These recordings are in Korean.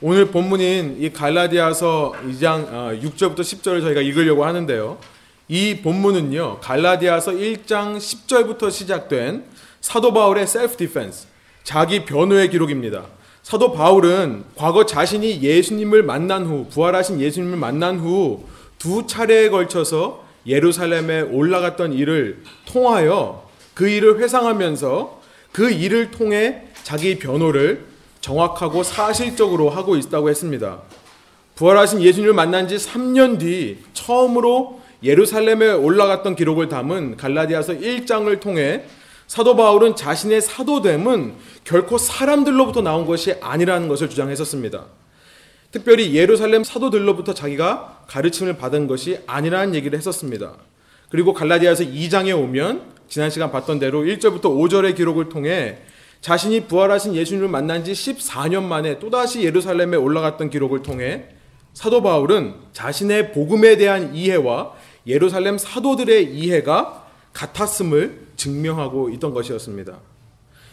오늘 본문인 이 갈라디아서 2장 6절부터 10절을 저희가 읽으려고 하는데요. 이 본문은요. 갈라디아서 1장 10절부터 시작된 사도 바울의 self defense, 자기 변호의 기록입니다. 사도 바울은 과거 자신이 예수님을 만난 후 부활하신 예수님을 만난 후 두 차례에 걸쳐서 예루살렘에 올라갔던 일을 통하여 그 일을 회상하면서 그 일을 통해 자기 변호를 정확하고 사실적으로 하고 있다고 했습니다. 부활하신 예수님을 만난 지 3년 뒤 처음으로 예루살렘에 올라갔던 기록을 담은 갈라디아서 1장을 통해 사도 바울은 자신의 사도됨은 결코 사람들로부터 나온 것이 아니라는 것을 주장했었습니다. 특별히 예루살렘 사도들로부터 자기가 가르침을 받은 것이 아니라는 얘기를 했었습니다. 그리고 갈라디아서 2장에 오면 지난 시간 봤던 대로 1절부터 5절의 기록을 통해 자신이 부활하신 예수님을 만난 지 14년 만에 또다시 예루살렘에 올라갔던 기록을 통해 사도 바울은 자신의 복음에 대한 이해와 예루살렘 사도들의 이해가 같았음을 증명하고 있던 것이었습니다.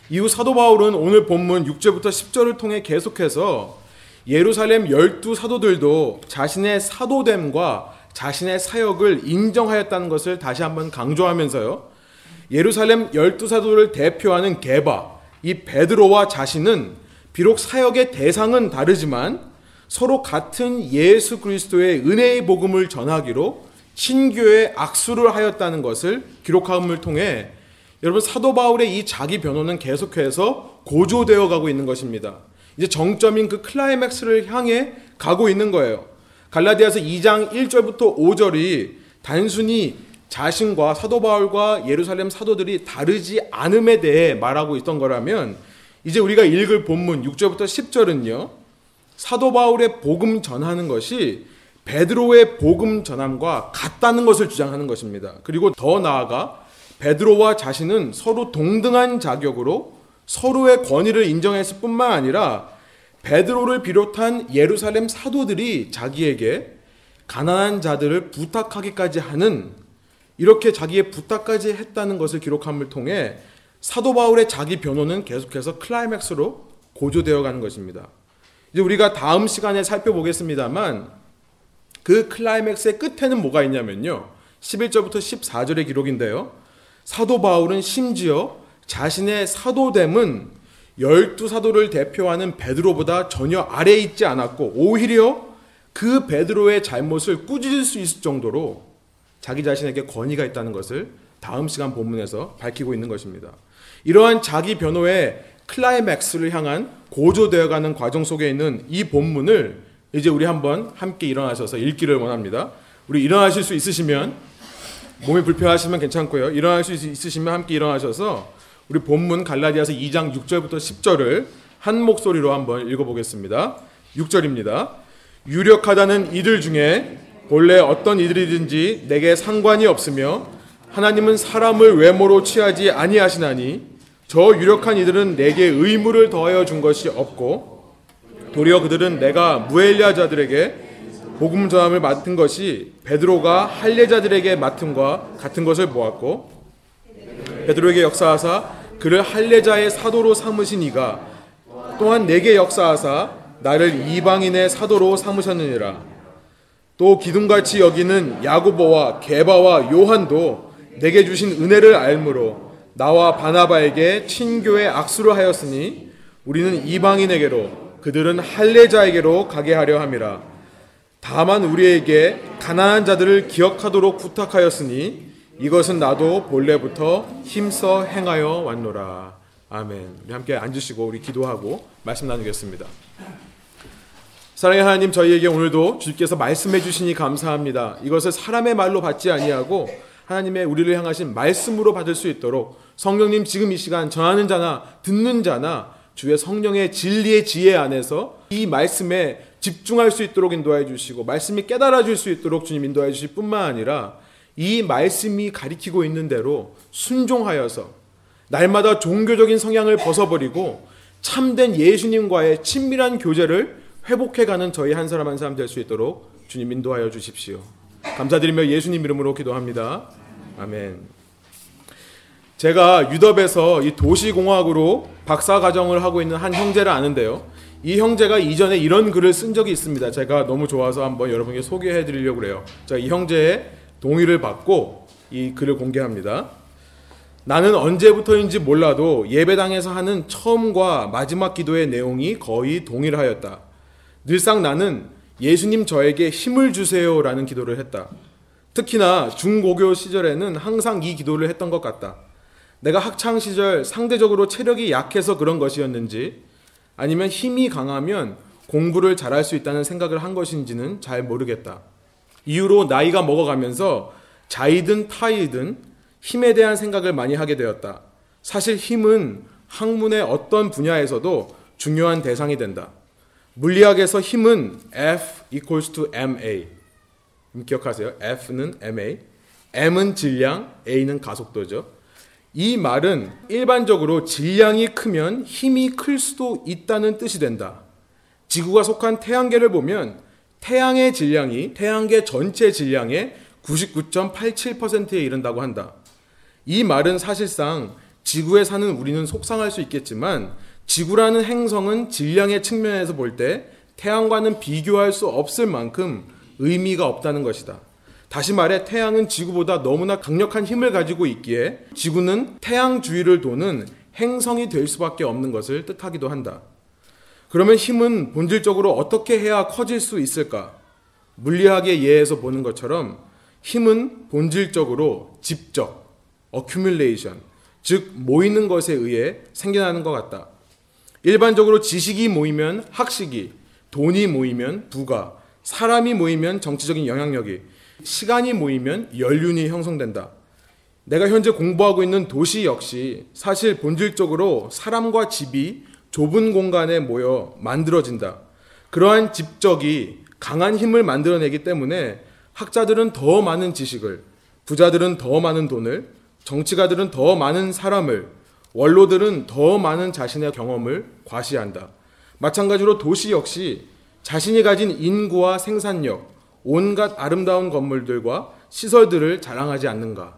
이후 사도 바울은 오늘 본문 6절부터 10절을 통해 계속해서 예루살렘 열두 사도들도 자신의 사도됨과 자신의 사역을 인정하였다는 것을 다시 한번 강조하면서요. 예루살렘 열두 사도를 대표하는 게바, 이 베드로와 자신은 비록 사역의 대상은 다르지만 서로 같은 예수 그리스도의 은혜의 복음을 전하기로 친교에 악수를 하였다는 것을 기록함을 통해 여러분 사도 바울의 이 자기 변호는 계속해서 고조되어 가고 있는 것입니다. 이제 정점인 그 클라이맥스를 향해 가고 있는 거예요. 갈라디아서 2장 1절부터 5절이 단순히 자신과 사도 바울과 예루살렘 사도들이 다르지 않음에 대해 말하고 있던 거라면 이제 우리가 읽을 본문 6절부터 10절은요. 사도 바울의 복음 전하는 것이 베드로의 복음 전함과 같다는 것을 주장하는 것입니다. 그리고 더 나아가 베드로와 자신은 서로 동등한 자격으로 서로의 권위를 인정했을 뿐만 아니라 베드로를 비롯한 예루살렘 사도들이 자기에게 가난한 자들을 부탁하기까지 하는 이렇게 자기의 부탁까지 했다는 것을 기록함을 통해 사도 바울의 자기 변호는 계속해서 클라이맥스로 고조되어 가는 것입니다. 이제 우리가 다음 시간에 살펴보겠습니다만 그 클라이맥스의 끝에는 뭐가 있냐면요. 11절부터 14절의 기록인데요. 사도 바울은 심지어 자신의 사도됨은 열두 사도를 대표하는 베드로보다 전혀 아래에 있지 않았고 오히려 그 베드로의 잘못을 꾸짖을 수 있을 정도로 자기 자신에게 권위가 있다는 것을 다음 시간 본문에서 밝히고 있는 것입니다. 이러한 자기 변호의 클라이맥스를 향한 고조되어가는 과정 속에 있는 이 본문을 이제 우리 한번 함께 일어나셔서 읽기를 원합니다. 우리 일어나실 수 있으시면 몸이 불편하시면 괜찮고요. 일어날 수 있으시면 함께 일어나셔서 우리 본문 갈라디아서 2장 6절부터 10절을 한 목소리로 한번 읽어보겠습니다. 6절입니다. 유력하다는 이들 중에 본래 어떤 이들이든지 내게 상관이 없으며 하나님은 사람을 외모로 취하지 아니하시나니 저 유력한 이들은 내게 의무를 더하여 준 것이 없고 도리어 그들은 내가 무엘리아자들에게 복음 전함을 맡은 것이 베드로가 할례자들에게 맡음과 같은 것을 보았고 베드로에게 역사하사 그를 할례자의 사도로 삼으신 이가 또한 내게 역사하사 나를 이방인의 사도로 삼으셨느니라 또 기둥같이 여기는 야고보와 게바와 요한도 내게 주신 은혜를 알므로 나와 바나바에게 친교의 악수를 하였으니 우리는 이방인에게로 그들은 할례자에게로 가게 하려 함이라 다만 우리에게 가난한 자들을 기억하도록 부탁하였으니 이것은 나도 본래부터 힘써 행하여 왔노라. 아멘. 우리 함께 앉으시고 우리 기도하고 말씀 나누겠습니다. 사랑의 하나님 저희에게 오늘도 주께서 말씀해 주시니 감사합니다. 이것을 사람의 말로 받지 아니하고 하나님의 우리를 향하신 말씀으로 받을 수 있도록 성령님 지금 이 시간 전하는 자나 듣는 자나 주의 성령의 진리의 지혜 안에서 이 말씀에 집중할 수 있도록 인도해 주시고 말씀이 깨달아 줄수 있도록 주님 인도해 주실 뿐만 아니라 이 말씀이 가리키고 있는 대로 순종하여서 날마다 종교적인 성향을 벗어버리고 참된 예수님과의 친밀한 교제를 회복해가는 저희 한 사람 한 사람 될 수 있도록 주님 인도하여 주십시오. 감사드리며 예수님 이름으로 기도합니다. 아멘. 제가 유럽에서 이 도시공학으로 박사 과정을 하고 있는 한 형제를 아는데요. 이 형제가 이전에 이런 글을 쓴 적이 있습니다. 제가 너무 좋아서 한번 여러분께 소개해 드리려고 그래요. 자, 이 형제의 동의를 받고 이 글을 공개합니다. 나는 언제부터인지 몰라도 예배당에서 하는 처음과 마지막 기도의 내용이 거의 동일하였다. 늘상 나는 예수님 저에게 힘을 주세요라는 기도를 했다. 특히나 중고교 시절에는 항상 이 기도를 했던 것 같다. 내가 학창 시절 상대적으로 체력이 약해서 그런 것이었는지 아니면 힘이 강하면 공부를 잘할 수 있다는 생각을 한 것인지는 잘 모르겠다. 이후로 나이가 먹어가면서 자이든 타이든 힘에 대한 생각을 많이 하게 되었다. 사실 힘은 학문의 어떤 분야에서도 중요한 대상이 된다. 물리학에서 힘은 F equals to ma. 기억하세요? F는 ma, m은 질량, a는 가속도죠. 이 말은 일반적으로 질량이 크면 힘이 클 수도 있다는 뜻이 된다. 지구가 속한 태양계를 보면 태양의 질량이 태양계 전체 질량의 99.87%에 이른다고 한다. 이 말은 사실상 지구에 사는 우리는 속상할 수 있겠지만 지구라는 행성은 질량의 측면에서 볼 때 태양과는 비교할 수 없을 만큼 의미가 없다는 것이다. 다시 말해 태양은 지구보다 너무나 강력한 힘을 가지고 있기에 지구는 태양 주위를 도는 행성이 될 수밖에 없는 것을 뜻하기도 한다. 그러면 힘은 본질적으로 어떻게 해야 커질 수 있을까? 물리학의 예에서 보는 것처럼 힘은 본질적으로 집적, accumulation, 즉 모이는 것에 의해 생겨나는 것 같다. 일반적으로 지식이 모이면 학식이, 돈이 모이면 부가, 사람이 모이면 정치적인 영향력이, 시간이 모이면 연륜이 형성된다. 내가 현재 공부하고 있는 도시 역시 사실 본질적으로 사람과 집이 좁은 공간에 모여 만들어진다. 그러한 집적이 강한 힘을 만들어내기 때문에 학자들은 더 많은 지식을, 부자들은 더 많은 돈을, 정치가들은 더 많은 사람을, 원로들은 더 많은 자신의 경험을 과시한다. 마찬가지로 도시 역시 자신이 가진 인구와 생산력, 온갖 아름다운 건물들과 시설들을 자랑하지 않는가?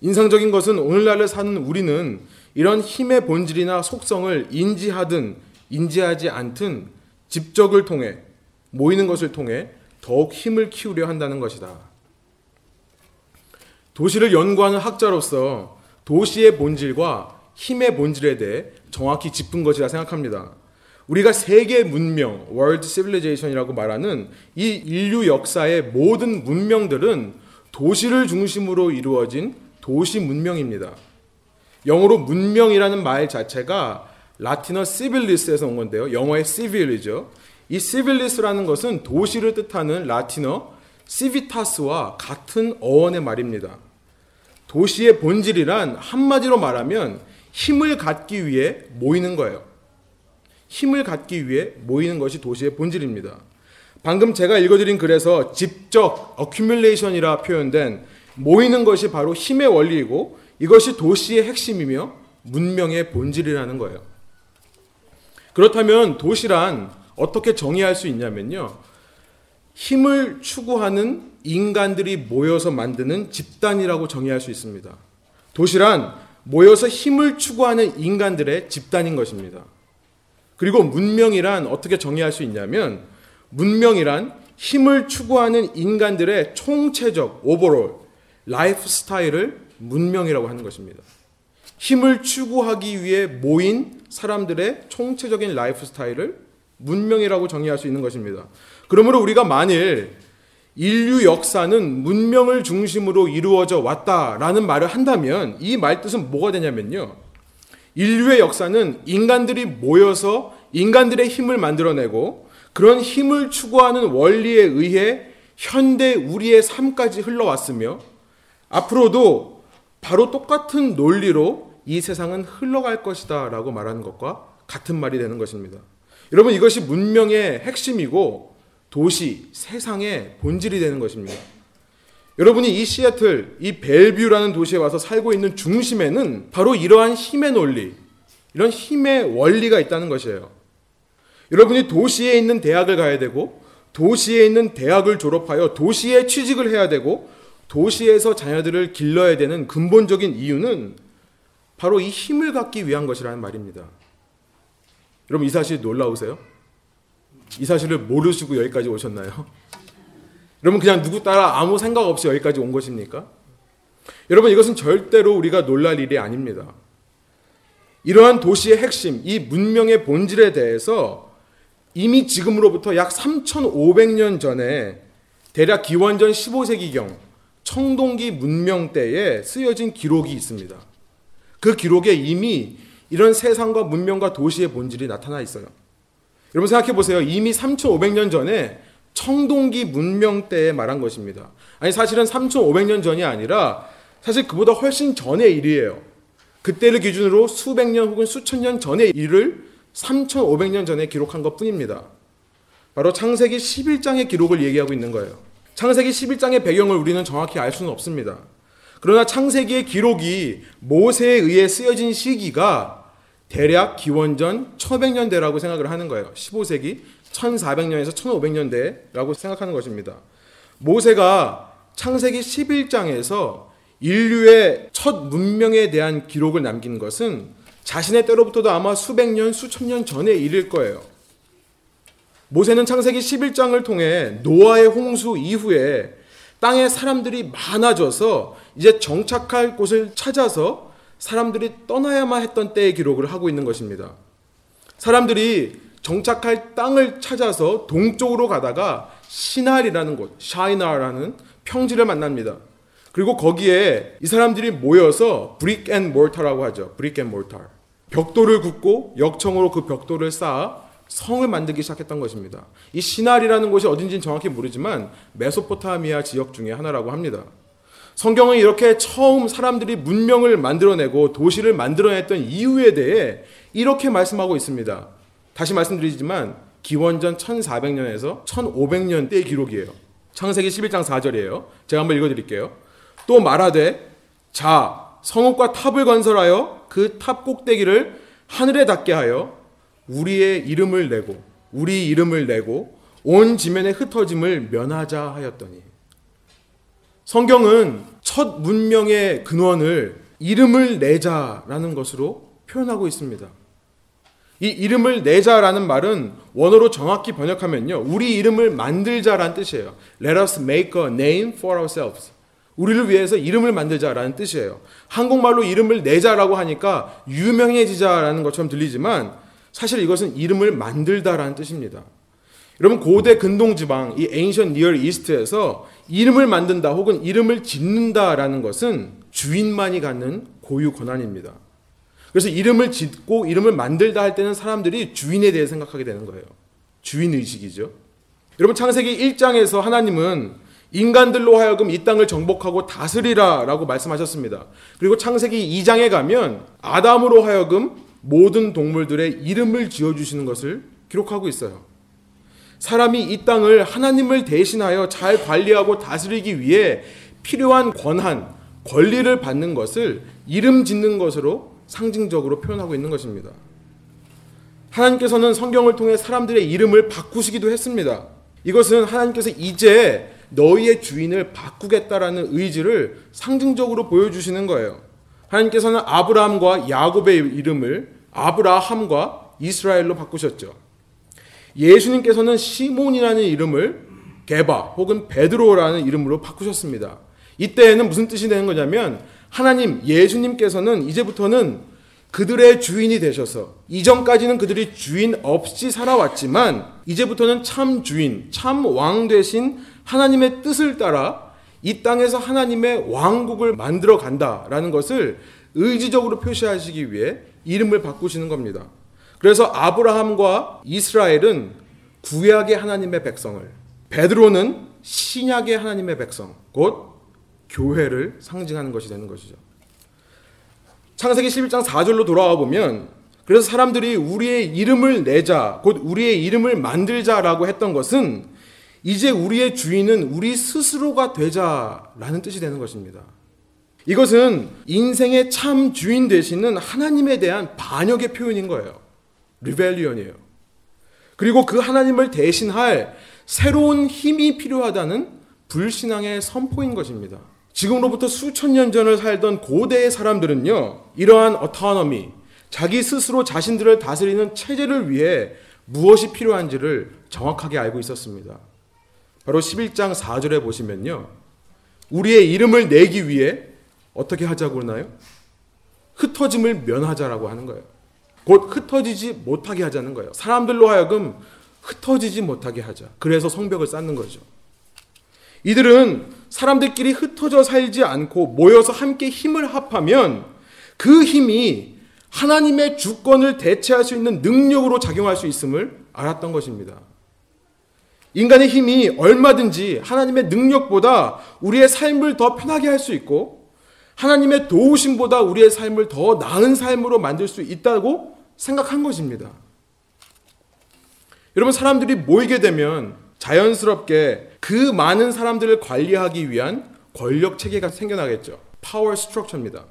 인상적인 것은 오늘날을 사는 우리는 이런 힘의 본질이나 속성을 인지하든 인지하지 않든 집적을 통해 모이는 것을 통해 더욱 힘을 키우려 한다는 것이다. 도시를 연구하는 학자로서 도시의 본질과 힘의 본질에 대해 정확히 짚은 것이라 생각합니다. 우리가 세계 문명, world civilization이라고 말하는 이 인류 역사의 모든 문명들은 도시를 중심으로 이루어진 도시 문명입니다. 영어로 문명이라는 말 자체가 라틴어 civilis에서 온 건데요. 영어의 civil이죠. 이 civilis라는 것은 도시를 뜻하는 라틴어 civitas와 같은 어원의 말입니다. 도시의 본질이란 한마디로 말하면 힘을 갖기 위해 모이는 거예요. 힘을 갖기 위해 모이는 것이 도시의 본질입니다. 방금 제가 읽어드린 글에서 집적 어큐뮬레이션이라 표현된 모이는 것이 바로 힘의 원리이고 이것이 도시의 핵심이며 문명의 본질이라는 거예요. 그렇다면 도시란 어떻게 정의할 수 있냐면요. 힘을 추구하는 인간들이 모여서 만드는 집단이라고 정의할 수 있습니다. 도시란 모여서 힘을 추구하는 인간들의 집단인 것입니다. 그리고 문명이란 어떻게 정의할 수 있냐면 문명이란 힘을 추구하는 인간들의 총체적 overall lifestyle을 문명이라고 하는 것입니다. 힘을 추구하기 위해 모인 사람들의 총체적인 lifestyle을 문명이라고 정의할 수 있는 것입니다. 그러므로 우리가 만일 인류 역사는 문명을 중심으로 이루어져 왔다라는 말을 한다면 이 말뜻은 뭐가 되냐면요. 인류의 역사는 인간들이 모여서 인간들의 힘을 만들어내고 그런 힘을 추구하는 원리에 의해 현대 우리의 삶까지 흘러왔으며 앞으로도 바로 똑같은 논리로 이 세상은 흘러갈 것이다 라고 말하는 것과 같은 말이 되는 것입니다. 여러분 이것이 문명의 핵심이고 도시, 세상의 본질이 되는 것입니다. 여러분이 이 시애틀, 이 벨뷰라는 도시에 와서 살고 있는 중심에는 바로 이러한 힘의 논리, 이런 힘의 원리가 있다는 것이에요. 여러분이 도시에 있는 대학을 가야 되고, 도시에 있는 대학을 졸업하여 도시에 취직을 해야 되고, 도시에서 자녀들을 길러야 되는 근본적인 이유는 바로 이 힘을 갖기 위한 것이라는 말입니다. 여러분 이 사실 놀라우세요? 이 사실을 모르시고 여기까지 오셨나요? 여러분 그냥 누구 따라 아무 생각 없이 여기까지 온 것입니까? 여러분 이것은 절대로 우리가 놀랄 일이 아닙니다. 이러한 도시의 핵심, 이 문명의 본질에 대해서 이미 지금으로부터 약 3,500년 전에 대략 기원전 15세기경 청동기 문명 때에 쓰여진 기록이 있습니다. 그 기록에 이미 이런 세상과 문명과 도시의 본질이 나타나 있어요. 여러분 생각해 보세요. 이미 3,500년 전에 청동기 문명 때에 말한 것입니다. 아니 사실은 3,500년 전이 아니라 사실 그보다 훨씬 전의 일이에요. 그때를 기준으로 수백 년 혹은 수천 년 전의 일을 3,500년 전에 기록한 것 뿐입니다. 바로 창세기 11장의 기록을 얘기하고 있는 거예요. 창세기 11장의 배경을 우리는 정확히 알 수는 없습니다. 그러나 창세기의 기록이 모세에 의해 쓰여진 시기가 대략 기원전 1500년대라고 생각을 하는 거예요. 15세기 1400년에서 1500년대라고 생각하는 것입니다. 모세가 창세기 11장에서 인류의 첫 문명에 대한 기록을 남긴 것은 자신의 때로부터도 아마 수백 년, 수천 년 전의 일일 거예요. 모세는 창세기 11장을 통해 노아의 홍수 이후에 땅에 사람들이 많아져서 이제 정착할 곳을 찾아서 사람들이 떠나야만 했던 때의 기록을 하고 있는 것입니다. 사람들이 정착할 땅을 찾아서 동쪽으로 가다가 시날이라는 곳, Shinar라는 평지를 만납니다. 그리고 거기에 이 사람들이 모여서 brick and mortar라고 하죠. Brick and mortar. 벽돌을 굽고 역청으로 그 벽돌을 쌓아 성을 만들기 시작했던 것입니다. 이 시날이라는 곳이 어딘지는 정확히 모르지만 메소포타미아 지역 중에 하나라고 합니다. 성경은 이렇게 처음 사람들이 문명을 만들어내고 도시를 만들어냈던 이유에 대해 이렇게 말씀하고 있습니다. 다시 말씀드리지만 기원전 1400년에서 1500년대의 기록이에요. 창세기 11장 4절이에요. 제가 한번 읽어드릴게요. 또 말하되 자 성읍과 탑을 건설하여 그 탑 꼭대기를 하늘에 닿게 하여 우리의 이름을 내고 우리 이름을 내고 온 지면의 흩어짐을 면하자 하였더니 성경은 첫 문명의 근원을 이름을 내자라는 것으로 표현하고 있습니다. 이 이름을 내자라는 말은 원어로 정확히 번역하면요. 우리 이름을 만들자라는 뜻이에요. Let us make a name for ourselves. 우리를 위해서 이름을 만들자라는 뜻이에요. 한국말로 이름을 내자라고 하니까 유명해지자라는 것처럼 들리지만 사실 이것은 이름을 만들다라는 뜻입니다. 여러분 고대 근동 지방 이 에인션 니얼 이스트에서 이름을 만든다 혹은 이름을 짓는다라는 것은 주인만이 갖는 고유 권한입니다. 그래서 이름을 짓고 이름을 만들다 할 때는 사람들이 주인에 대해 생각하게 되는 거예요. 주인 의식이죠. 여러분 창세기 1장에서 하나님은 인간들로 하여금 이 땅을 정복하고 다스리라라고 말씀하셨습니다. 그리고 창세기 2장에 가면 아담으로 하여금 모든 동물들의 이름을 지어 주시는 것을 기록하고 있어요. 사람이 이 땅을 하나님을 대신하여 잘 관리하고 다스리기 위해 필요한 권한, 권리를 받는 것을 이름 짓는 것으로 상징적으로 표현하고 있는 것입니다. 하나님께서는 성경을 통해 사람들의 이름을 바꾸시기도 했습니다. 이것은 하나님께서 이제 너희의 주인을 바꾸겠다라는 의지를 상징적으로 보여주시는 거예요. 하나님께서는 아브라함과 야곱의 이름을 아브라함과 이스라엘로 바꾸셨죠. 예수님께서는 시몬이라는 이름을 게바 혹은 베드로라는 이름으로 바꾸셨습니다. 이때에는 무슨 뜻이 되는 거냐면 하나님 예수님께서는 이제부터는 그들의 주인이 되셔서 이전까지는 그들이 주인 없이 살아왔지만 이제부터는 참 주인, 참왕 되신 하나님의 뜻을 따라 이 땅에서 하나님의 왕국을 만들어 간다라는 것을 의지적으로 표시하시기 위해 이름을 바꾸시는 겁니다. 그래서 아브라함과 이스라엘은 구약의 하나님의 백성을, 베드로는 신약의 하나님의 백성, 곧 교회를 상징하는 것이 되는 것이죠. 창세기 11장 4절로 돌아와 보면 그래서 사람들이 우리의 이름을 내자, 곧 우리의 이름을 만들자라고 했던 것은 이제 우리의 주인은 우리 스스로가 되자라는 뜻이 되는 것입니다. 이것은 인생의 참 주인 되시는 하나님에 대한 반역의 표현인 거예요. 리벨리언이에요. 그리고 그 하나님을 대신할 새로운 힘이 필요하다는 불신앙의 선포인 것입니다. 지금으로부터 수천 년 전을 살던 고대의 사람들은요, 이러한 어토너미, 자기 스스로 자신들을 다스리는 체제를 위해 무엇이 필요한지를 정확하게 알고 있었습니다. 바로 11장 4절에 보시면요. 우리의 이름을 내기 위해 어떻게 하자고 그러나요? 흩어짐을 면하자라고 하는 거예요. 곧 흩어지지 못하게 하자는 거예요. 사람들로 하여금 흩어지지 못하게 하자. 그래서 성벽을 쌓는 거죠. 이들은 사람들끼리 흩어져 살지 않고 모여서 함께 힘을 합하면 그 힘이 하나님의 주권을 대체할 수 있는 능력으로 작용할 수 있음을 알았던 것입니다. 인간의 힘이 얼마든지 하나님의 능력보다 우리의 삶을 더 편하게 할 수 있고 하나님의 도우심보다 우리의 삶을 더 나은 삶으로 만들 수 있다고 생각한 것입니다. 여러분 사람들이 모이게 되면 자연스럽게 그 많은 사람들을 관리하기 위한 권력 체계가 생겨나겠죠. 파워 스트럭처입니다.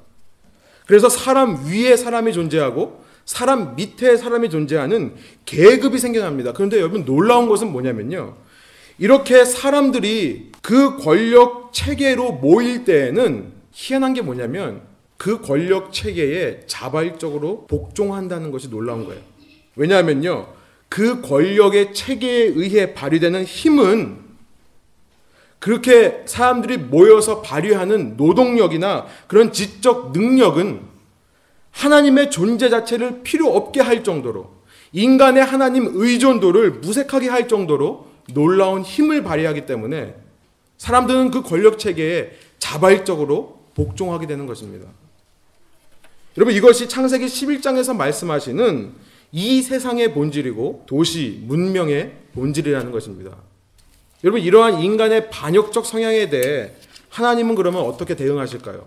그래서 사람 위에 사람이 존재하고 사람 밑에 사람이 존재하는 계급이 생겨납니다. 그런데 여러분 놀라운 것은 뭐냐면요. 이렇게 사람들이 그 권력 체계로 모일 때에는 희한한 게 뭐냐면 그 권력 체계에 자발적으로 복종한다는 것이 놀라운 거예요. 왜냐하면요. 그 권력의 체계에 의해 발휘되는 힘은 그렇게 사람들이 모여서 발휘하는 노동력이나 그런 지적 능력은 하나님의 존재 자체를 필요 없게 할 정도로 인간의 하나님 의존도를 무색하게 할 정도로 놀라운 힘을 발휘하기 때문에 사람들은 그 권력 체계에 자발적으로 복종하게 되는 것입니다. 여러분 이것이 창세기 11장에서 말씀하시는 이 세상의 본질이고 도시, 문명의 본질이라는 것입니다. 여러분 이러한 인간의 반역적 성향에 대해 하나님은 그러면 어떻게 대응하실까요?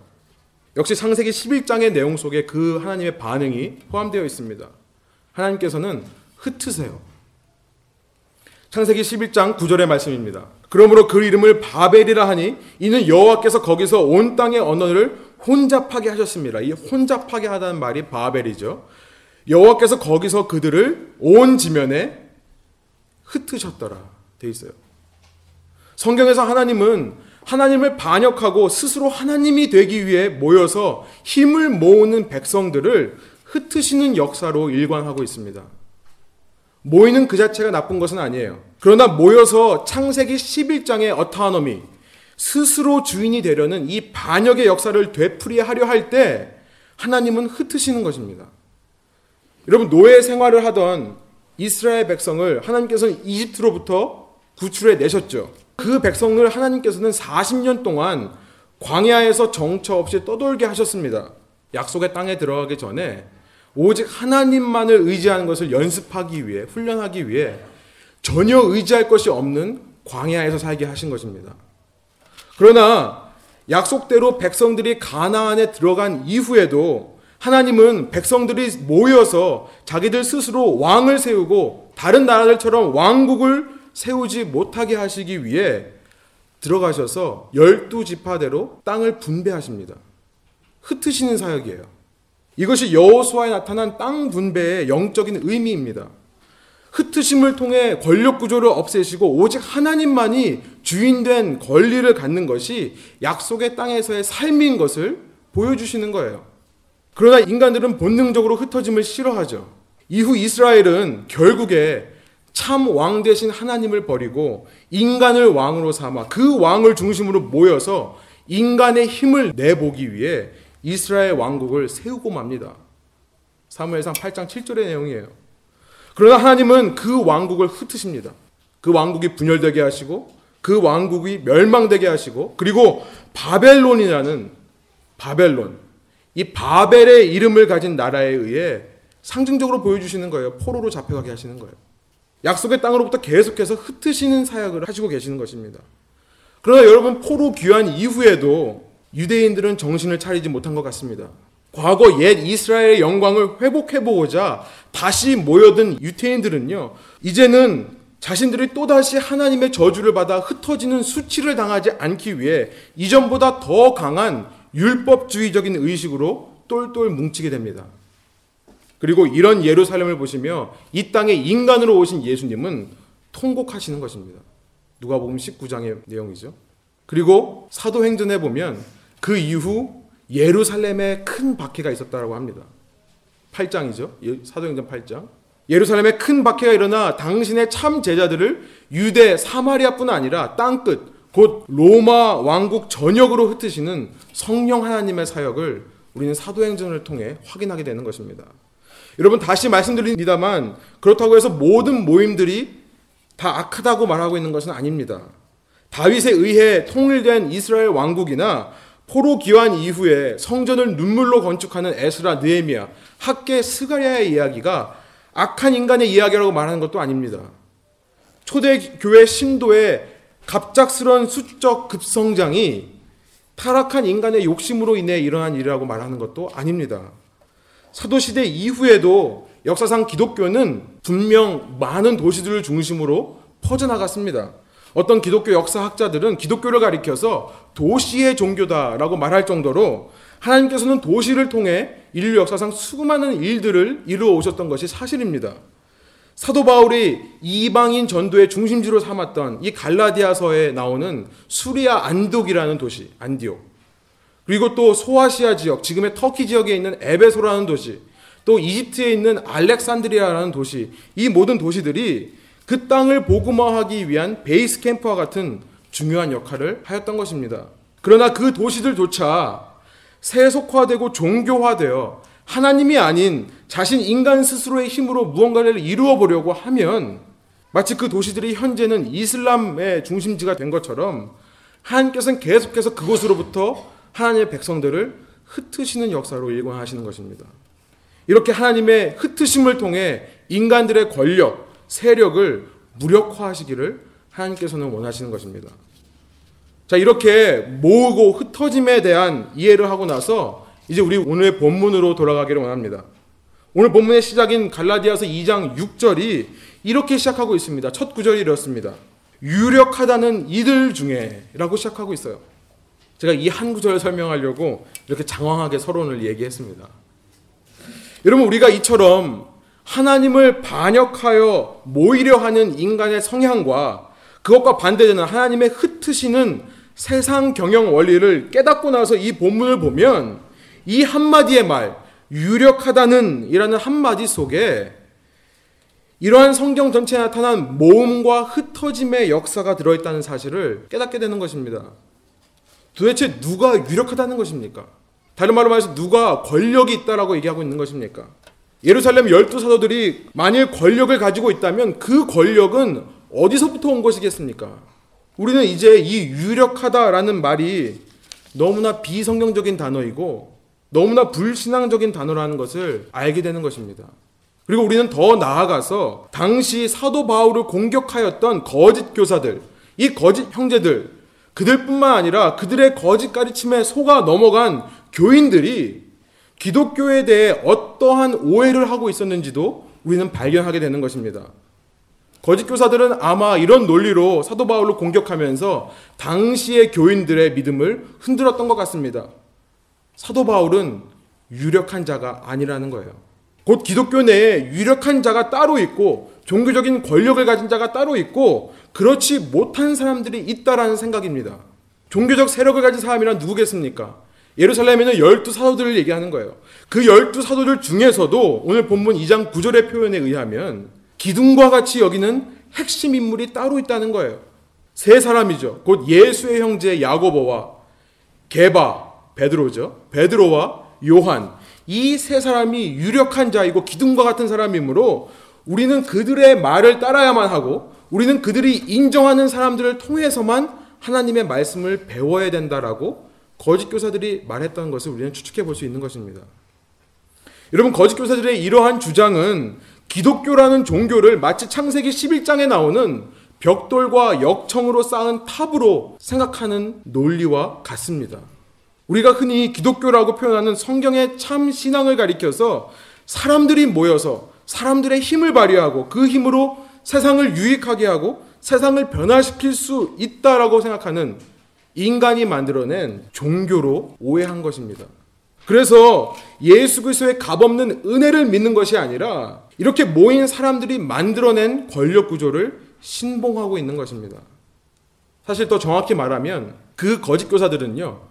역시 창세기 11장의 내용 속에 그 하나님의 반응이 포함되어 있습니다. 하나님께서는 흩으세요. 창세기 11장 9절의 말씀입니다. 그러므로 그 이름을 바벨이라 하니 이는 여호와께서 거기서 온 땅의 언어를 혼잡하게 하셨습니다. 이 혼잡하게 하다는 말이 바벨이죠. 여호와께서 거기서 그들을 온 지면에 흩으셨더라. 돼 있어요. 성경에서 하나님은 하나님을 반역하고 스스로 하나님이 되기 위해 모여서 힘을 모으는 백성들을 흩으시는 역사로 일관하고 있습니다. 모이는 그 자체가 나쁜 것은 아니에요. 그러나 모여서 창세기 11장의 어타노미, 스스로 주인이 되려는 이 반역의 역사를 되풀이하려 할 때 하나님은 흩으시는 것입니다. 여러분 노예 생활을 하던 이스라엘 백성을 하나님께서는 이집트로부터 구출해 내셨죠. 그 백성을 하나님께서는 40년 동안 광야에서 정처 없이 떠돌게 하셨습니다. 약속의 땅에 들어가기 전에 오직 하나님만을 의지하는 것을 연습하기 위해 훈련하기 위해 전혀 의지할 것이 없는 광야에서 살게 하신 것입니다. 그러나 약속대로 백성들이 가나안에 들어간 이후에도 하나님은 백성들이 모여서 자기들 스스로 왕을 세우고 다른 나라들처럼 왕국을 세우지 못하게 하시기 위해 들어가셔서 열두 지파대로 땅을 분배하십니다. 흩으시는 사역이에요. 이것이 여호수아에 나타난 땅 분배의 영적인 의미입니다. 흩으심을 통해 권력 구조를 없애시고 오직 하나님만이 주인된 권리를 갖는 것이 약속의 땅에서의 삶인 것을 보여주시는 거예요. 그러나 인간들은 본능적으로 흩어짐을 싫어하죠. 이후 이스라엘은 결국에 참 왕 대신 하나님을 버리고 인간을 왕으로 삼아 그 왕을 중심으로 모여서 인간의 힘을 내보기 위해 이스라엘 왕국을 세우고 맙니다. 사무엘상 8장 7절의 내용이에요. 그러나 하나님은 그 왕국을 흩으십니다. 그 왕국이 분열되게 하시고 그 왕국이 멸망되게 하시고 그리고 바벨론이라는 바벨론 이 바벨의 이름을 가진 나라에 의해 상징적으로 보여주시는 거예요. 포로로 잡혀가게 하시는 거예요. 약속의 땅으로부터 계속해서 흩으시는 사역을 하시고 계시는 것입니다. 그러나 여러분 포로 귀환 이후에도 유대인들은 정신을 차리지 못한 것 같습니다. 과거 옛 이스라엘의 영광을 회복해보고자 다시 모여든 유태인들은요, 이제는 자신들이 또다시 하나님의 저주를 받아 흩어지는 수치를 당하지 않기 위해 이전보다 더 강한 율법주의적인 의식으로 똘똘 뭉치게 됩니다. 그리고 이런 예루살렘을 보시며 이 땅에 인간으로 오신 예수님은 통곡하시는 것입니다. 누가복음 19장의 내용이죠. 그리고 사도행전에 보면 그 이후 예루살렘에 큰 박해가 있었다고 합니다. 8장이죠. 예, 사도행전 8장. 예루살렘에 큰 박해가 일어나 당신의 참 제자들을 유대 사마리아뿐 아니라 땅끝 곧 로마 왕국 전역으로 흩으시는 성령 하나님의 사역을 우리는 사도행전을 통해 확인하게 되는 것입니다. 여러분 다시 말씀드립니다만 그렇다고 해서 모든 모임들이 다 악하다고 말하고 있는 것은 아닙니다. 다윗에 의해 통일된 이스라엘 왕국이나 포로 기환 이후에 성전을 눈물로 건축하는 에스라 느헤미야, 학계 스가랴의 이야기가 악한 인간의 이야기라고 말하는 것도 아닙니다. 초대 교회 신도의 갑작스런 수적 급성장이 타락한 인간의 욕심으로 인해 일어난 일이라고 말하는 것도 아닙니다. 사도시대 이후에도 역사상 기독교는 분명 많은 도시들을 중심으로 퍼져나갔습니다. 어떤 기독교 역사학자들은 기독교를 가리켜서 도시의 종교다라고 말할 정도로 하나님께서는 도시를 통해 인류 역사상 수많은 일들을 이루어 오셨던 것이 사실입니다. 사도 바울이 이방인 전도의 중심지로 삼았던 이 갈라디아서에 나오는 수리아 안독이라는 도시, 안디옥. 그리고 또 소아시아 지역, 지금의 터키 지역에 있는 에베소라는 도시, 또 이집트에 있는 알렉산드리아라는 도시, 이 모든 도시들이 그 땅을 복음화하기 위한 베이스 캠프와 같은 중요한 역할을 하였던 것입니다. 그러나 그 도시들조차 세속화되고 종교화되어 하나님이 아닌 자신 인간 스스로의 힘으로 무언가를 이루어 보려고 하면 마치 그 도시들이 현재는 이슬람의 중심지가 된 것처럼 하나님께서는 계속해서 그곳으로부터 하나님의 백성들을 흩으시는 역사로 일관하시는 것입니다. 이렇게 하나님의 흩으심을 통해 인간들의 권력, 세력을 무력화하시기를 하나님께서는 원하시는 것입니다. 자, 이렇게 모으고 흩어짐에 대한 이해를 하고 나서 이제 우리 오늘의 본문으로 돌아가기를 원합니다. 오늘 본문의 시작인 갈라디아서 2장 6절이 이렇게 시작하고 있습니다. 첫 구절이 이렇습니다. 유력하다는 이들 중에 라고 시작하고 있어요. 제가 이 한 구절을 설명하려고 이렇게 장황하게 서론을 얘기했습니다. 여러분, 우리가 이처럼 하나님을 반역하여 모이려 하는 인간의 성향과 그것과 반대되는 하나님의 흩으시는 세상 경영 원리를 깨닫고 나서 이 본문을 보면 이 한마디의 말, 유력하다는 이라는 한마디 속에 이러한 성경 전체에 나타난 모음과 흩어짐의 역사가 들어있다는 사실을 깨닫게 되는 것입니다. 도대체 누가 유력하다는 것입니까? 다른 말로 말해서 누가 권력이 있다라고 얘기하고 있는 것입니까? 예루살렘 열두 사도들이 만일 권력을 가지고 있다면 그 권력은 어디서부터 온 것이겠습니까? 우리는 이제 이 유력하다라는 말이 너무나 비성경적인 단어이고 너무나 불신앙적인 단어라는 것을 알게 되는 것입니다. 그리고 우리는 더 나아가서 당시 사도 바울을 공격하였던 거짓 교사들, 이 거짓 형제들, 그들뿐만 아니라 그들의 거짓 가르침에 속아 넘어간 교인들이 기독교에 대해 어떠한 오해를 하고 있었는지도 우리는 발견하게 되는 것입니다. 거짓 교사들은 아마 이런 논리로 사도 바울을 공격하면서 당시의 교인들의 믿음을 흔들었던 것 같습니다. 사도 바울은 유력한 자가 아니라는 거예요. 곧 기독교 내에 유력한 자가 따로 있고 종교적인 권력을 가진 자가 따로 있고 그렇지 못한 사람들이 있다라는 생각입니다. 종교적 세력을 가진 사람이란 누구겠습니까? 예루살렘에는 열두 사도들을 얘기하는 거예요. 그 열두 사도들 중에서도 오늘 본문 2장 9절의 표현에 의하면 기둥과 같이 여기는 핵심 인물이 따로 있다는 거예요. 세 사람이죠. 곧 예수의 형제 야고보와 게바 베드로죠. 베드로와 요한 이 세 사람이 유력한 자이고 기둥과 같은 사람이므로 우리는 그들의 말을 따라야만 하고 우리는 그들이 인정하는 사람들을 통해서만 하나님의 말씀을 배워야 된다라고 거짓 교사들이 말했던 것을 우리는 추측해 볼 수 있는 것입니다. 여러분 거짓 교사들의 이러한 주장은 기독교라는 종교를 마치 창세기 11장에 나오는 벽돌과 역청으로 쌓은 탑으로 생각하는 논리와 같습니다. 우리가 흔히 기독교라고 표현하는 성경의 참 신앙을 가리켜서 사람들이 모여서 사람들의 힘을 발휘하고 그 힘으로 세상을 유익하게 하고 세상을 변화시킬 수 있다라고 생각하는 인간이 만들어낸 종교로 오해한 것입니다. 그래서 예수 그리스도의 값없는 은혜를 믿는 것이 아니라 이렇게 모인 사람들이 만들어낸 권력 구조를 신봉하고 있는 것입니다. 사실 더 정확히 말하면 그 거짓 교사들은요.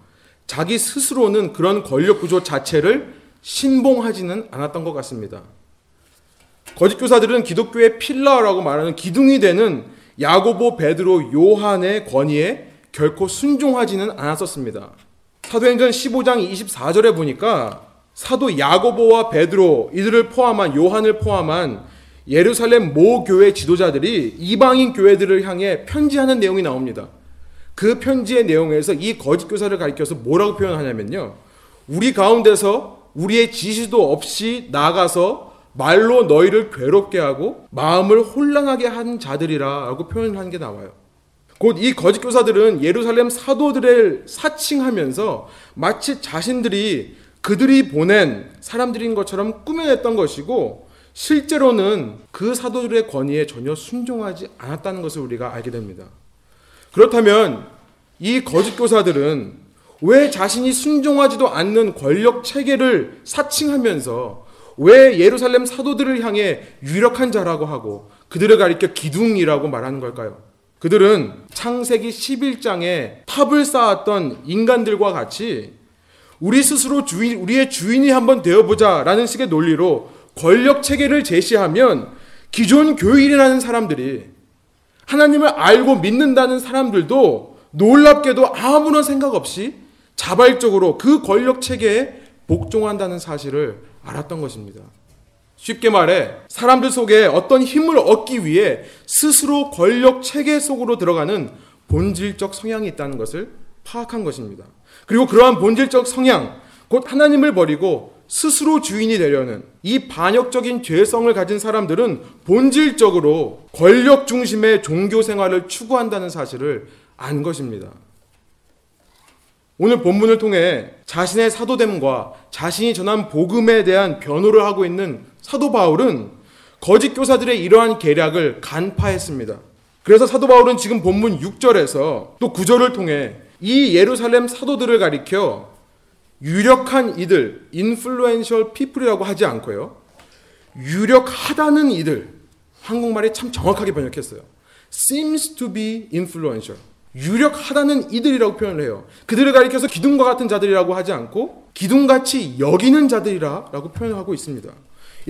자기 스스로는 그런 권력 구조 자체를 신봉하지는 않았던 것 같습니다. 거짓 교사들은 기독교의 필러라고 말하는 기둥이 되는 야고보, 베드로, 요한의 권위에 결코 순종하지는 않았었습니다. 사도행전 15장 24절에 보니까 사도 야고보와 베드로 이들을 포함한 요한을 포함한 예루살렘 모 교회 지도자들이 이방인 교회들을 향해 편지하는 내용이 나옵니다. 그 편지의 내용에서 이 거짓 교사를 가리켜서 뭐라고 표현하냐면요. 우리 가운데서 우리의 지시도 없이 나가서 말로 너희를 괴롭게 하고 마음을 혼란하게 한 자들이라고 표현하는 게 나와요. 곧 이 거짓 교사들은 예루살렘 사도들을 사칭하면서 마치 자신들이 그들이 보낸 사람들인 것처럼 꾸며냈던 것이고 실제로는 그 사도들의 권위에 전혀 순종하지 않았다는 것을 우리가 알게 됩니다. 그렇다면 이 거짓 교사들은 왜 자신이 순종하지도 않는 권력 체계를 사칭하면서 왜 예루살렘 사도들을 향해 유력한 자라고 하고 그들을 가리켜 기둥이라고 말하는 걸까요? 그들은 창세기 11장에 탑을 쌓았던 인간들과 같이 우리 스스로 주인, 우리의 주인이 한번 되어보자 라는 식의 논리로 권력 체계를 제시하면 기존 교인이라는 사람들이 하나님을 알고 믿는다는 사람들도 놀랍게도 아무런 생각 없이 자발적으로 그 권력 체계에 복종한다는 사실을 알았던 것입니다. 쉽게 말해 사람들 속에 어떤 힘을 얻기 위해 스스로 권력 체계 속으로 들어가는 본질적 성향이 있다는 것을 파악한 것입니다. 그리고 그러한 본질적 성향, 곧 하나님을 버리고 스스로 주인이 되려는 이 반역적인 죄성을 가진 사람들은 본질적으로 권력 중심의 종교 생활을 추구한다는 사실을 안 것입니다. 오늘 본문을 통해 자신의 사도됨과 자신이 전한 복음에 대한 변호를 하고 있는 사도 바울은 거짓 교사들의 이러한 계략을 간파했습니다. 그래서 사도 바울은 지금 본문 6절에서 또 9절을 통해 이 예루살렘 사도들을 가리켜 유력한 이들, 인플루엔셜 피플이라고 하지 않고요. 유력하다는 이들. 한국말이 참 정확하게 번역했어요. seems to be influential. 유력하다는 이들이라고 표현을 해요. 그들을 가리켜서 기둥과 같은 자들이라고 하지 않고 기둥같이 여기는 자들이라라고 표현하고 있습니다.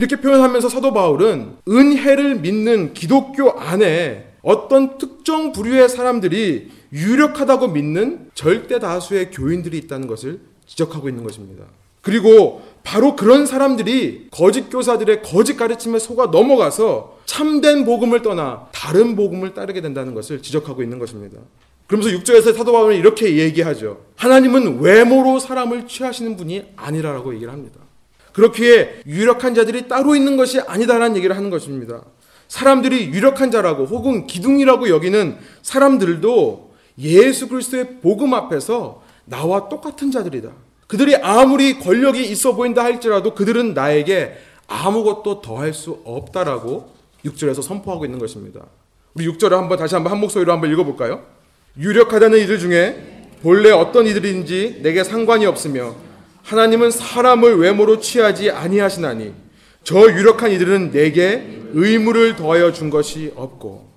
이렇게 표현하면서 사도 바울은 은혜를 믿는 기독교 안에 어떤 특정 부류의 사람들이 유력하다고 믿는 절대 다수의 교인들이 있다는 것을 지적하고 있는 것입니다. 그리고 바로 그런 사람들이 거짓 교사들의 거짓 가르침에 속아 넘어가서 참된 복음을 떠나 다른 복음을 따르게 된다는 것을 지적하고 있는 것입니다. 그러면서 6절에서 사도 바울은 이렇게 얘기하죠. 하나님은 외모로 사람을 취하시는 분이 아니라라고 얘기를 합니다. 그렇기에 유력한 자들이 따로 있는 것이 아니다라는 얘기를 하는 것입니다. 사람들이 유력한 자라고 혹은 기둥이라고 여기는 사람들도 예수 그리스도의 복음 앞에서 나와 똑같은 자들이다. 그들이 아무리 권력이 있어 보인다 할지라도 그들은 나에게 아무것도 더할 수 없다라고 6절에서 선포하고 있는 것입니다. 우리 6절을 한번 다시 한번 한 목소리로 한번 읽어볼까요? 유력하다는 이들 중에 본래 어떤 이들인지 내게 상관이 없으며 하나님은 사람을 외모로 취하지 아니하시나니 저 유력한 이들은 내게 의무를 더하여 준 것이 없고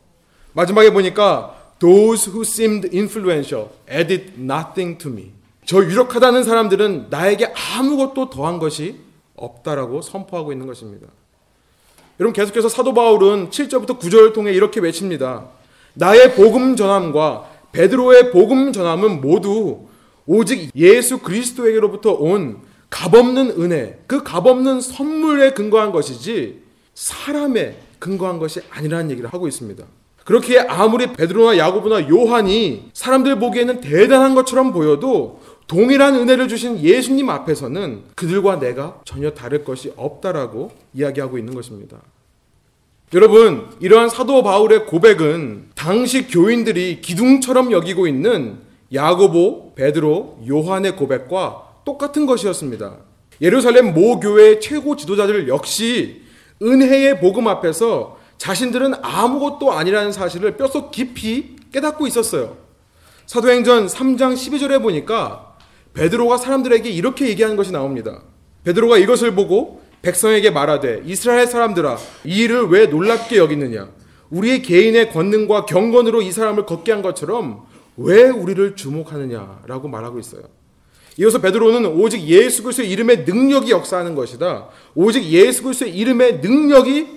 마지막에 보니까 those who seemed influential added nothing to me 저 유력하다는 사람들은 나에게 아무것도 더한 것이 없다라고 선포하고 있는 것입니다. 여러분 계속해서 사도 바울은 7절부터 9절을 통해 이렇게 외칩니다. 나의 복음 전함과 베드로의 복음 전함은 모두 오직 예수 그리스도에게로부터 온 값없는 은혜, 그 값없는 선물에 근거한 것이지 사람에 근거한 것이 아니라는 얘기를 하고 있습니다. 그렇기에 아무리 베드로나 야고보나 요한이 사람들 보기에는 대단한 것처럼 보여도 동일한 은혜를 주신 예수님 앞에서는 그들과 내가 전혀 다를 것이 없다라고 이야기하고 있는 것입니다. 여러분, 이러한 사도 바울의 고백은 당시 교인들이 기둥처럼 여기고 있는 야고보, 베드로, 요한의 고백과 똑같은 것이었습니다. 예루살렘 모 교회의 최고 지도자들 역시 은혜의 복음 앞에서 자신들은 아무것도 아니라는 사실을 뼛속 깊이 깨닫고 있었어요. 사도행전 3장 12절에 보니까 베드로가 사람들에게 이렇게 얘기하는 것이 나옵니다. 베드로가 이것을 보고 백성에게 말하되 이스라엘 사람들아 이 일을 왜 놀랍게 여기느냐 우리의 개인의 권능과 경건으로 이 사람을 걷게 한 것처럼 왜 우리를 주목하느냐라고 말하고 있어요. 이어서 베드로는 오직 예수 그리스도의 이름의 능력이 역사하는 것이다. 오직 예수 그리스도의 이름의 능력이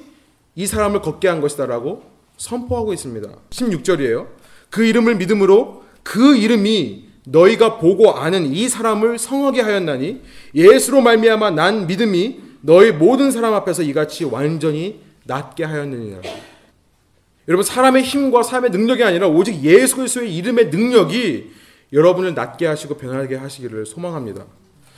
이 사람을 걷게 한 것이다라고 선포하고 있습니다. 16절이에요. 그 이름을 믿음으로 그 이름이 너희가 보고 아는 이 사람을 성하게 하였나니 예수로 말미암아 난 믿음이 너희 모든 사람 앞에서 이같이 완전히 낫게 하였느니라. 여러분 사람의 힘과 삶의 능력이 아니라 오직 예수 그리스도의 이름의 능력이 여러분을 낫게 하시고 변하게 하시기를 소망합니다.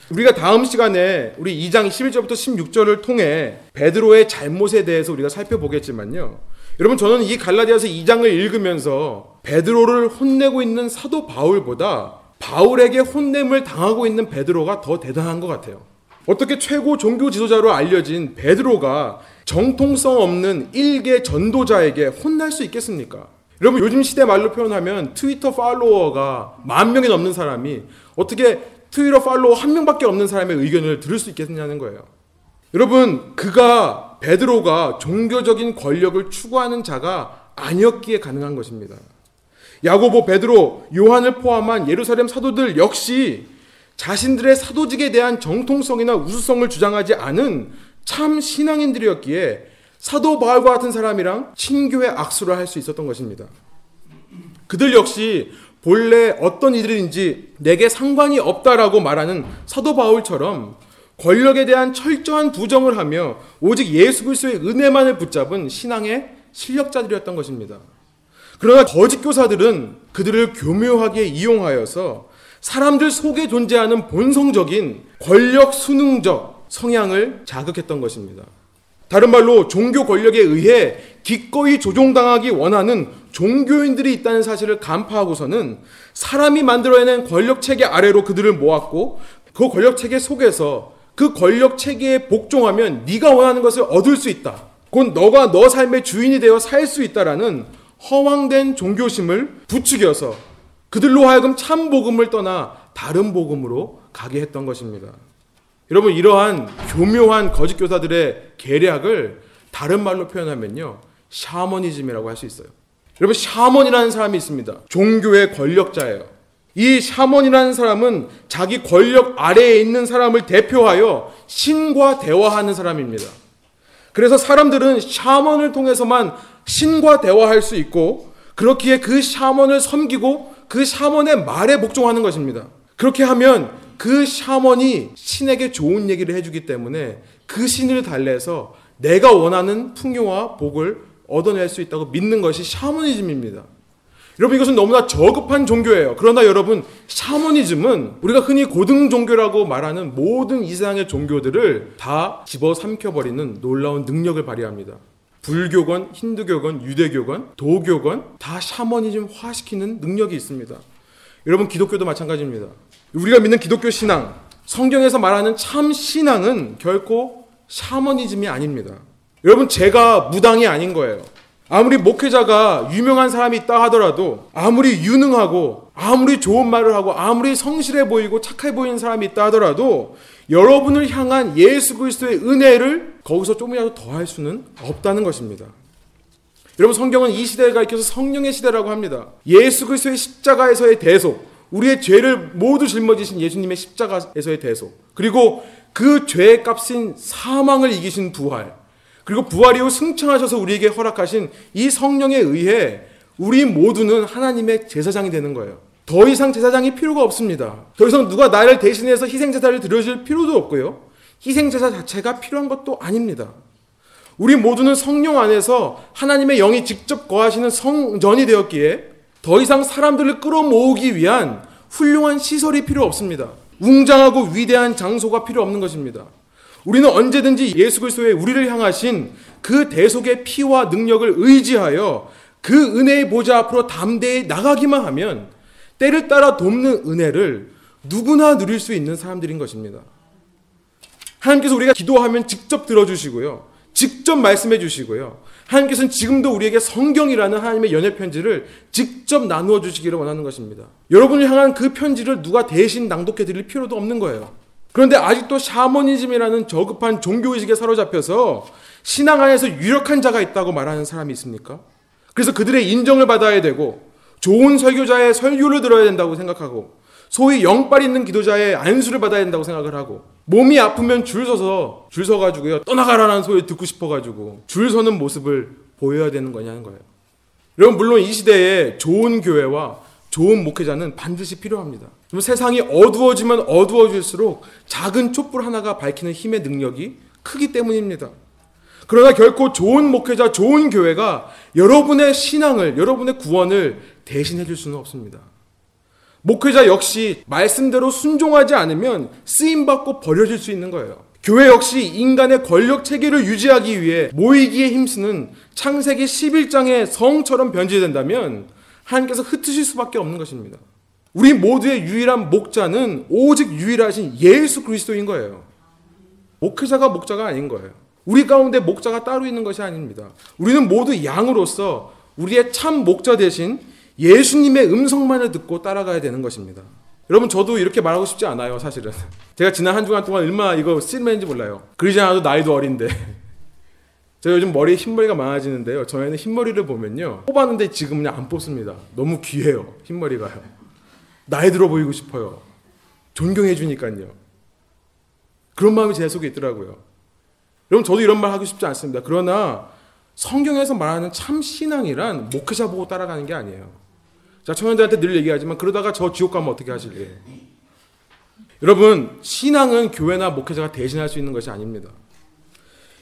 우리가 다음 시간에 우리 2장 11절부터 16절을 통해 베드로의 잘못에 대해서 우리가 살펴보겠지만요. 여러분 저는 이 갈라디아서 2장을 읽으면서 베드로를 혼내고 있는 사도 바울보다 바울에게 혼냄을 당하고 있는 베드로가 더 대단한 것 같아요. 어떻게 최고 종교 지도자로 알려진 베드로가 정통성 없는 일개 전도자에게 혼날 수 있겠습니까? 여러분 요즘 시대 말로 표현하면 트위터 팔로워가 만 명이 넘는 사람이 어떻게 트위터 팔로워 한 명밖에 없는 사람의 의견을 들을 수 있겠느냐는 거예요. 여러분 그가 베드로가 종교적인 권력을 추구하는 자가 아니었기에 가능한 것입니다. 야고보, 베드로, 요한을 포함한 예루살렘 사도들 역시 자신들의 사도직에 대한 정통성이나 우수성을 주장하지 않은 참 신앙인들이었기에 사도 바울과 같은 사람이랑 친교의 악수를 할 수 있었던 것입니다. 그들 역시 본래 어떤 이들인지 내게 상관이 없다라고 말하는 사도 바울처럼 권력에 대한 철저한 부정을 하며 오직 예수 그리스도의 은혜만을 붙잡은 신앙의 실력자들이었던 것입니다. 그러나 거짓 교사들은 그들을 교묘하게 이용하여서 사람들 속에 존재하는 본성적인 권력 순응적 성향을 자극했던 것입니다. 다른 말로 종교 권력에 의해 기꺼이 조종당하기 원하는 종교인들이 있다는 사실을 간파하고서는 사람이 만들어낸 권력 체계 아래로 그들을 모았고 그 권력 체계 속에서 그 권력 체계에 복종하면 네가 원하는 것을 얻을 수 있다. 곧 너가 너 삶의 주인이 되어 살 수 있다라는 허황된 종교심을 부추겨서 그들로 하여금 참 복음을 떠나 다른 복음으로 가게 했던 것입니다. 여러분 이러한 교묘한 거짓 교사들의 계략을 다른 말로 표현하면요 샤머니즘이라고 할 수 있어요. 여러분 샤먼이라는 사람이 있습니다. 종교의 권력자예요. 이 샤먼이라는 사람은 자기 권력 아래에 있는 사람을 대표하여 신과 대화하는 사람입니다. 그래서 사람들은 샤먼을 통해서만 신과 대화할 수 있고 그렇기에 그 샤먼을 섬기고 그 샤먼의 말에 복종하는 것입니다. 그렇게 하면 그 샤먼이 신에게 좋은 얘기를 해주기 때문에 그 신을 달래서 내가 원하는 풍요와 복을 얻어낼 수 있다고 믿는 것이 샤머니즘입니다. 여러분 이것은 너무나 저급한 종교예요. 그러나 여러분 샤머니즘은 우리가 흔히 고등 종교라고 말하는 모든 이상의 종교들을 다 집어삼켜 버리는 놀라운 능력을 발휘합니다. 불교건, 힌두교건, 유대교건, 도교건 다 샤머니즘 화시키는 능력이 있습니다. 여러분 기독교도 마찬가지입니다. 우리가 믿는 기독교 신앙, 성경에서 말하는 참 신앙은 결코 샤머니즘이 아닙니다. 여러분, 제가 무당이 아닌 거예요. 아무리 목회자가 유명한 사람이 있다 하더라도, 아무리 유능하고, 아무리 좋은 말을 하고, 아무리 성실해 보이고 착해 보이는 사람이 있다 하더라도, 여러분을 향한 예수 그리스도의 은혜를 거기서 조금이라도 더 할 수는 없다는 것입니다. 여러분 성경은 이 시대를 가리켜서 성령의 시대라고 합니다. 예수 그리스도의 십자가에서의 대속, 우리의 죄를 모두 짊어지신 예수님의 십자가에서의 대속, 그리고 그 죄의 값인 사망을 이기신 부활, 그리고 부활 이후 승천하셔서 우리에게 허락하신 이 성령에 의해 우리 모두는 하나님의 제사장이 되는 거예요. 더 이상 제사장이 필요가 없습니다. 더 이상 누가 나를 대신해서 희생제사를 드려줄 필요도 없고요. 희생제사 자체가 필요한 것도 아닙니다. 우리 모두는 성령 안에서 하나님의 영이 직접 거하시는 성전이 되었기에 더 이상 사람들을 끌어모으기 위한 훌륭한 시설이 필요 없습니다. 웅장하고 위대한 장소가 필요 없는 것입니다. 우리는 언제든지 예수 그리스도의 우리를 향하신 그 대속의 피와 능력을 의지하여 그 은혜의 보좌 앞으로 담대히 나가기만 하면 때를 따라 돕는 은혜를 누구나 누릴 수 있는 사람들인 것입니다. 하나님께서 우리가 기도하면 직접 들어주시고요. 직접 말씀해 주시고요. 하나님께서는 지금도 우리에게 성경이라는 하나님의 연애 편지를 직접 나누어 주시기를 원하는 것입니다. 여러분을 향한 그 편지를 누가 대신 낭독해 드릴 필요도 없는 거예요. 그런데 아직도 샤머니즘이라는 저급한 종교의식에 사로잡혀서 신앙 안에서 유력한 자가 있다고 말하는 사람이 있습니까? 그래서 그들의 인정을 받아야 되고 좋은 설교자의 설교를 들어야 된다고 생각하고 소위 영빨 있는 기도자의 안수를 받아야 된다고 생각을 하고 몸이 아프면 줄 서서 줄 서가지고요 떠나가라는 소리 듣고 싶어가지고 줄 서는 모습을 보여야 되는 거냐는 거예요. 여러분 물론 이 시대에 좋은 교회와 좋은 목회자는 반드시 필요합니다. 세상이 어두워지면 어두워질수록 작은 촛불 하나가 밝히는 힘의 능력이 크기 때문입니다. 그러나 결코 좋은 목회자, 좋은 교회가 여러분의 신앙을, 여러분의 구원을 대신해 줄 수는 없습니다. 목회자 역시 말씀대로 순종하지 않으면 쓰임받고 버려질 수 있는 거예요. 교회 역시 인간의 권력 체계를 유지하기 위해 모이기에 힘쓰는 창세기 11장의 성처럼 변질된다면 하나님께서 흩으실 수밖에 없는 것입니다. 우리 모두의 유일한 목자는 오직 유일하신 예수 그리스도인 거예요. 목회자가 목자가 아닌 거예요. 우리 가운데 목자가 따로 있는 것이 아닙니다. 우리는 모두 양으로서 우리의 참 목자 대신 예수님의 음성만을 듣고 따라가야 되는 것입니다. 여러분 저도 이렇게 말하고 싶지 않아요, 사실은. 제가 지난 한 주간 동안 얼마나 이거 쓸만인지 몰라요. 그러지 않아도 나이도 어린데. 제가 요즘 머리에 흰머리가 많아지는데요. 저희는 흰머리를 보면요. 뽑았는데 지금 그냥 안 뽑습니다. 너무 귀해요, 흰머리가요. 나이 들어 보이고 싶어요. 존경해 주니까요. 그런 마음이 제 속에 있더라고요. 여러분 저도 이런 말 하고 싶지 않습니다. 그러나 성경에서 말하는 참 신앙이란 목회자 보고 따라가는 게 아니에요. 자, 청년들한테 늘 얘기하지만 그러다가 저 지옥 가면 어떻게 하실래요? 여러분, 신앙은 교회나 목회자가 대신할 수 있는 것이 아닙니다.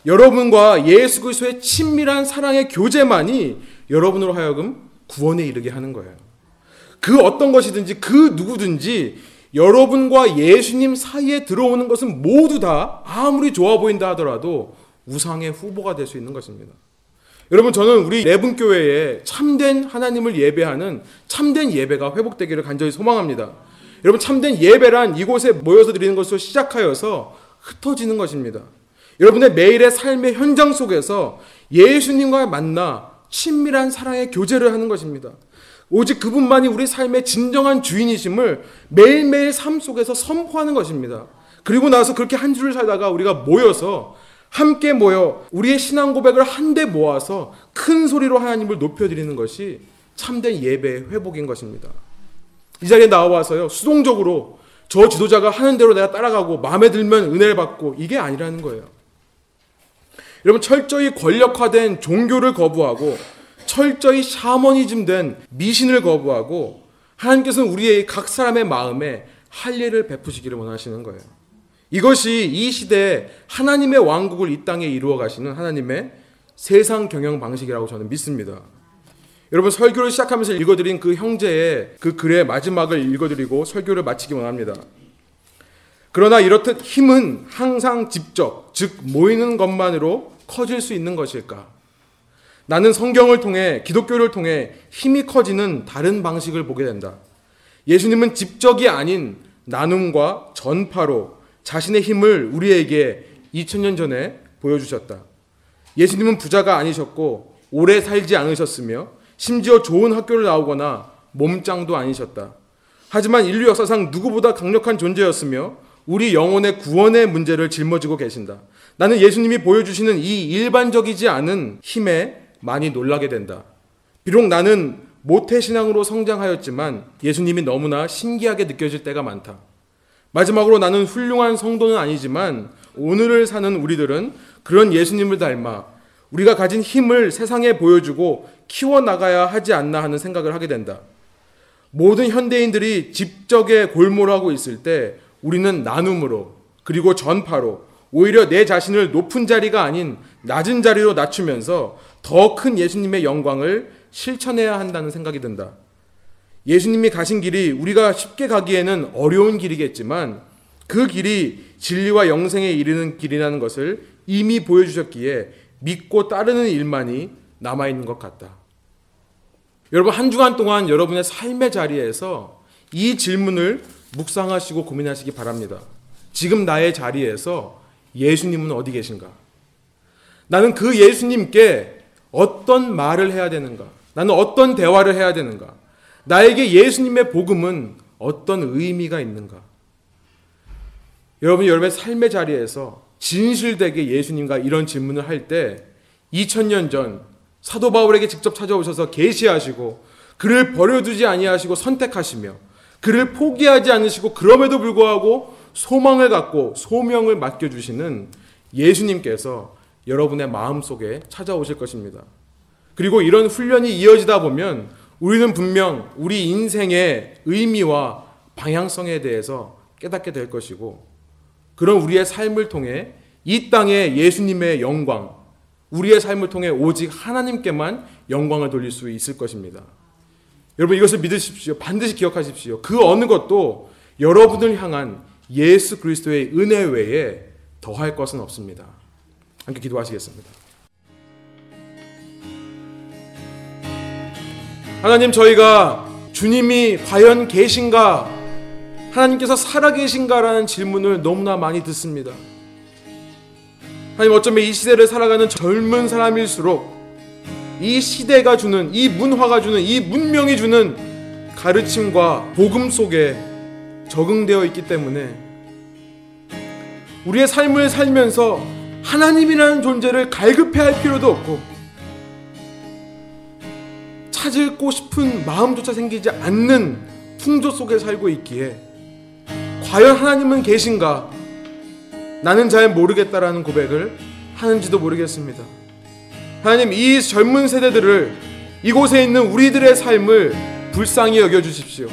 여러분과 예수 그리스도의 친밀한 사랑의 교제만이 여러분으로 하여금 구원에 이르게 하는 거예요. 그 어떤 것이든지 그 누구든지 여러분과 예수님 사이에 들어오는 것은 모두 다 아무리 좋아 보인다 하더라도 우상의 후보가 될 수 있는 것입니다. 여러분 저는 우리 레분 교회에 참된 하나님을 예배하는 참된 예배가 회복되기를 간절히 소망합니다. 여러분 참된 예배란 이곳에 모여서 드리는 것으로 시작하여서 흩어지는 것입니다. 여러분의 매일의 삶의 현장 속에서 예수님과 만나 친밀한 사랑의 교제를 하는 것입니다. 오직 그분만이 우리 삶의 진정한 주인이심을 매일매일 삶 속에서 선포하는 것입니다. 그리고 나서 그렇게 한 주를 살다가 우리가 모여서 함께 모여 우리의 신앙 고백을 한데 모아서 큰 소리로 하나님을 높여드리는 것이 참된 예배의 회복인 것입니다. 이 자리에 나와서요, 수동적으로 저 지도자가 하는 대로 내가 따라가고 마음에 들면 은혜를 받고 이게 아니라는 거예요. 여러분, 철저히 권력화된 종교를 거부하고 철저히 샤머니즘 된 미신을 거부하고 하나님께서는 우리의 각 사람의 마음에 할례를 베푸시기를 원하시는 거예요. 이것이 이 시대에 하나님의 왕국을 이 땅에 이루어 가시는 하나님의 세상 경영 방식이라고 저는 믿습니다. 여러분 설교를 시작하면서 읽어드린 그 형제의 그 글의 마지막을 읽어드리고 설교를 마치기 원합니다. 그러나 이렇듯 힘은 항상 직접, 즉 모이는 것만으로 커질 수 있는 것일까? 나는 성경을 통해 기독교를 통해 힘이 커지는 다른 방식을 보게 된다. 예수님은 집적이 아닌 나눔과 전파로 자신의 힘을 우리에게 2000년 전에 보여주셨다. 예수님은 부자가 아니셨고 오래 살지 않으셨으며 심지어 좋은 학교를 나오거나 몸짱도 아니셨다. 하지만 인류 역사상 누구보다 강력한 존재였으며 우리 영혼의 구원의 문제를 짊어지고 계신다. 나는 예수님이 보여주시는 이 일반적이지 않은 힘에 많이 놀라게 된다. 비록 나는 모태신앙으로 성장하였지만 예수님이 너무나 신기하게 느껴질 때가 많다. 마지막으로 나는 훌륭한 성도는 아니지만 오늘을 사는 우리들은 그런 예수님을 닮아 우리가 가진 힘을 세상에 보여주고 키워나가야 하지 않나 하는 생각을 하게 된다. 모든 현대인들이 집적에 골몰하고 있을 때 우리는 나눔으로 그리고 전파로 오히려 내 자신을 높은 자리가 아닌 낮은 자리로 낮추면서 더 큰 예수님의 영광을 실천해야 한다는 생각이 든다. 예수님이 가신 길이 우리가 쉽게 가기에는 어려운 길이겠지만 그 길이 진리와 영생에 이르는 길이라는 것을 이미 보여주셨기에 믿고 따르는 일만이 남아있는 것 같다. 여러분, 한 주간 동안 여러분의 삶의 자리에서 이 질문을 묵상하시고 고민하시기 바랍니다. 지금 나의 자리에서 예수님은 어디 계신가? 나는 그 예수님께 어떤 말을 해야 되는가? 나는 어떤 대화를 해야 되는가? 나에게 예수님의 복음은 어떤 의미가 있는가? 여러분 여러분의 삶의 자리에서 진실되게 예수님과 이런 질문을 할 때 2000년 전 사도 바울에게 직접 찾아오셔서 계시하시고 그를 버려두지 아니하시고 선택하시며 그를 포기하지 않으시고 그럼에도 불구하고 소망을 갖고 소명을 맡겨주시는 예수님께서 여러분의 마음 속에 찾아오실 것입니다. 그리고 이런 훈련이 이어지다 보면 우리는 분명 우리 인생의 의미와 방향성에 대해서 깨닫게 될 것이고 그런 우리의 삶을 통해 이 땅에 예수님의 영광, 우리의 삶을 통해 오직 하나님께만 영광을 돌릴 수 있을 것입니다. 여러분 이것을 믿으십시오. 반드시 기억하십시오. 그 어느 것도 여러분을 향한 예수 그리스도의 은혜 외에 더할 것은 없습니다. 함께 기도하시겠습니다. 하나님 저희가 주님이 과연 계신가 하나님께서 살아계신가라는 질문을 너무나 많이 듣습니다. 하나님 어쩌면 이 시대를 살아가는 젊은 사람일수록 이 시대가 주는 이 문화가 주는 이 문명이 주는 가르침과 복음 속에 적응되어 있기 때문에 우리의 삶을 살면서 하나님이라는 존재를 갈급해 할 필요도 없고 찾고 싶은 마음조차 생기지 않는 풍조 속에 살고 있기에 과연 하나님은 계신가? 나는 잘 모르겠다라는 고백을 하는지도 모르겠습니다. 하나님, 이 젊은 세대들을 이곳에 있는 우리들의 삶을 불쌍히 여겨 주십시오.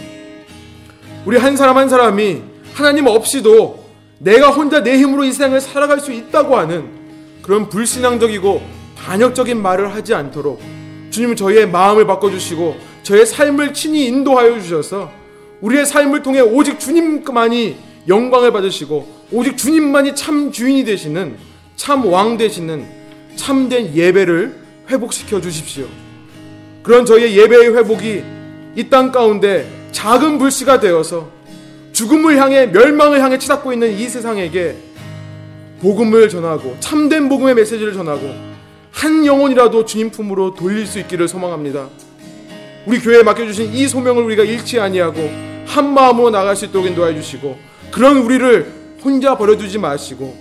우리 한 사람 한 사람이 하나님 없이도 내가 혼자 내 힘으로 이 세상을 살아갈 수 있다고 하는 그런 불신앙적이고 반역적인 말을 하지 않도록 주님 저희의 마음을 바꿔주시고 저의 삶을 친히 인도하여 주셔서 우리의 삶을 통해 오직 주님만이 영광을 받으시고 오직 주님만이 참 주인이 되시는 참 왕 되시는 참된 예배를 회복시켜 주십시오. 그런 저희의 예배의 회복이 이 땅 가운데 작은 불씨가 되어서 죽음을 향해 멸망을 향해 치닫고 있는 이 세상에게 복음을 전하고 참된 복음의 메시지를 전하고 한 영혼이라도 주님 품으로 돌릴 수 있기를 소망합니다. 우리 교회에 맡겨주신 이 소명을 우리가 잃지 아니하고 한 마음으로 나갈 수 있도록 인도해 주시고 그런 우리를 혼자 버려두지 마시고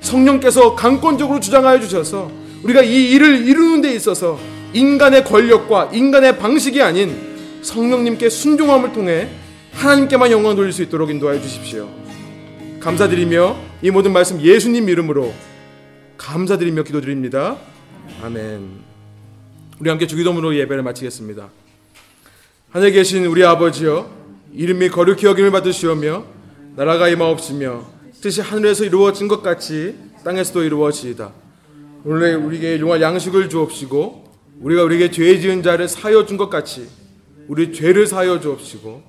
성령께서 강권적으로 주장하여 주셔서 우리가 이 일을 이루는 데 있어서 인간의 권력과 인간의 방식이 아닌 성령님께 순종함을 통해 하나님께만 영광 돌릴 수 있도록 인도하여 주십시오. 감사드리며 이 모든 말씀 예수님 이름으로 감사드리며 기도드립니다. 아멘. 우리 함께 주기도문으로 예배를 마치겠습니다. 하늘에 계신 우리 아버지여 이름이 거룩히 여김을 받으시오며 나라가 임하옵시며 뜻이 하늘에서 이루어진 것 같이 땅에서도 이루어지이다. 오늘 우리에게 용할 양식을 주옵시고 우리가 우리에게 죄 지은 자를 사여 준 것 같이 우리 죄를 사여 주옵시고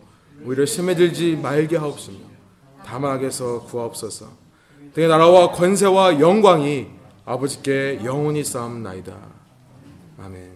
우리를 심에 들지 말게 하옵시며 다만 악에서 구하옵소서. 등의 나라와 권세와 영광이 아버지께 영원히 쌓옵나이다. 아멘.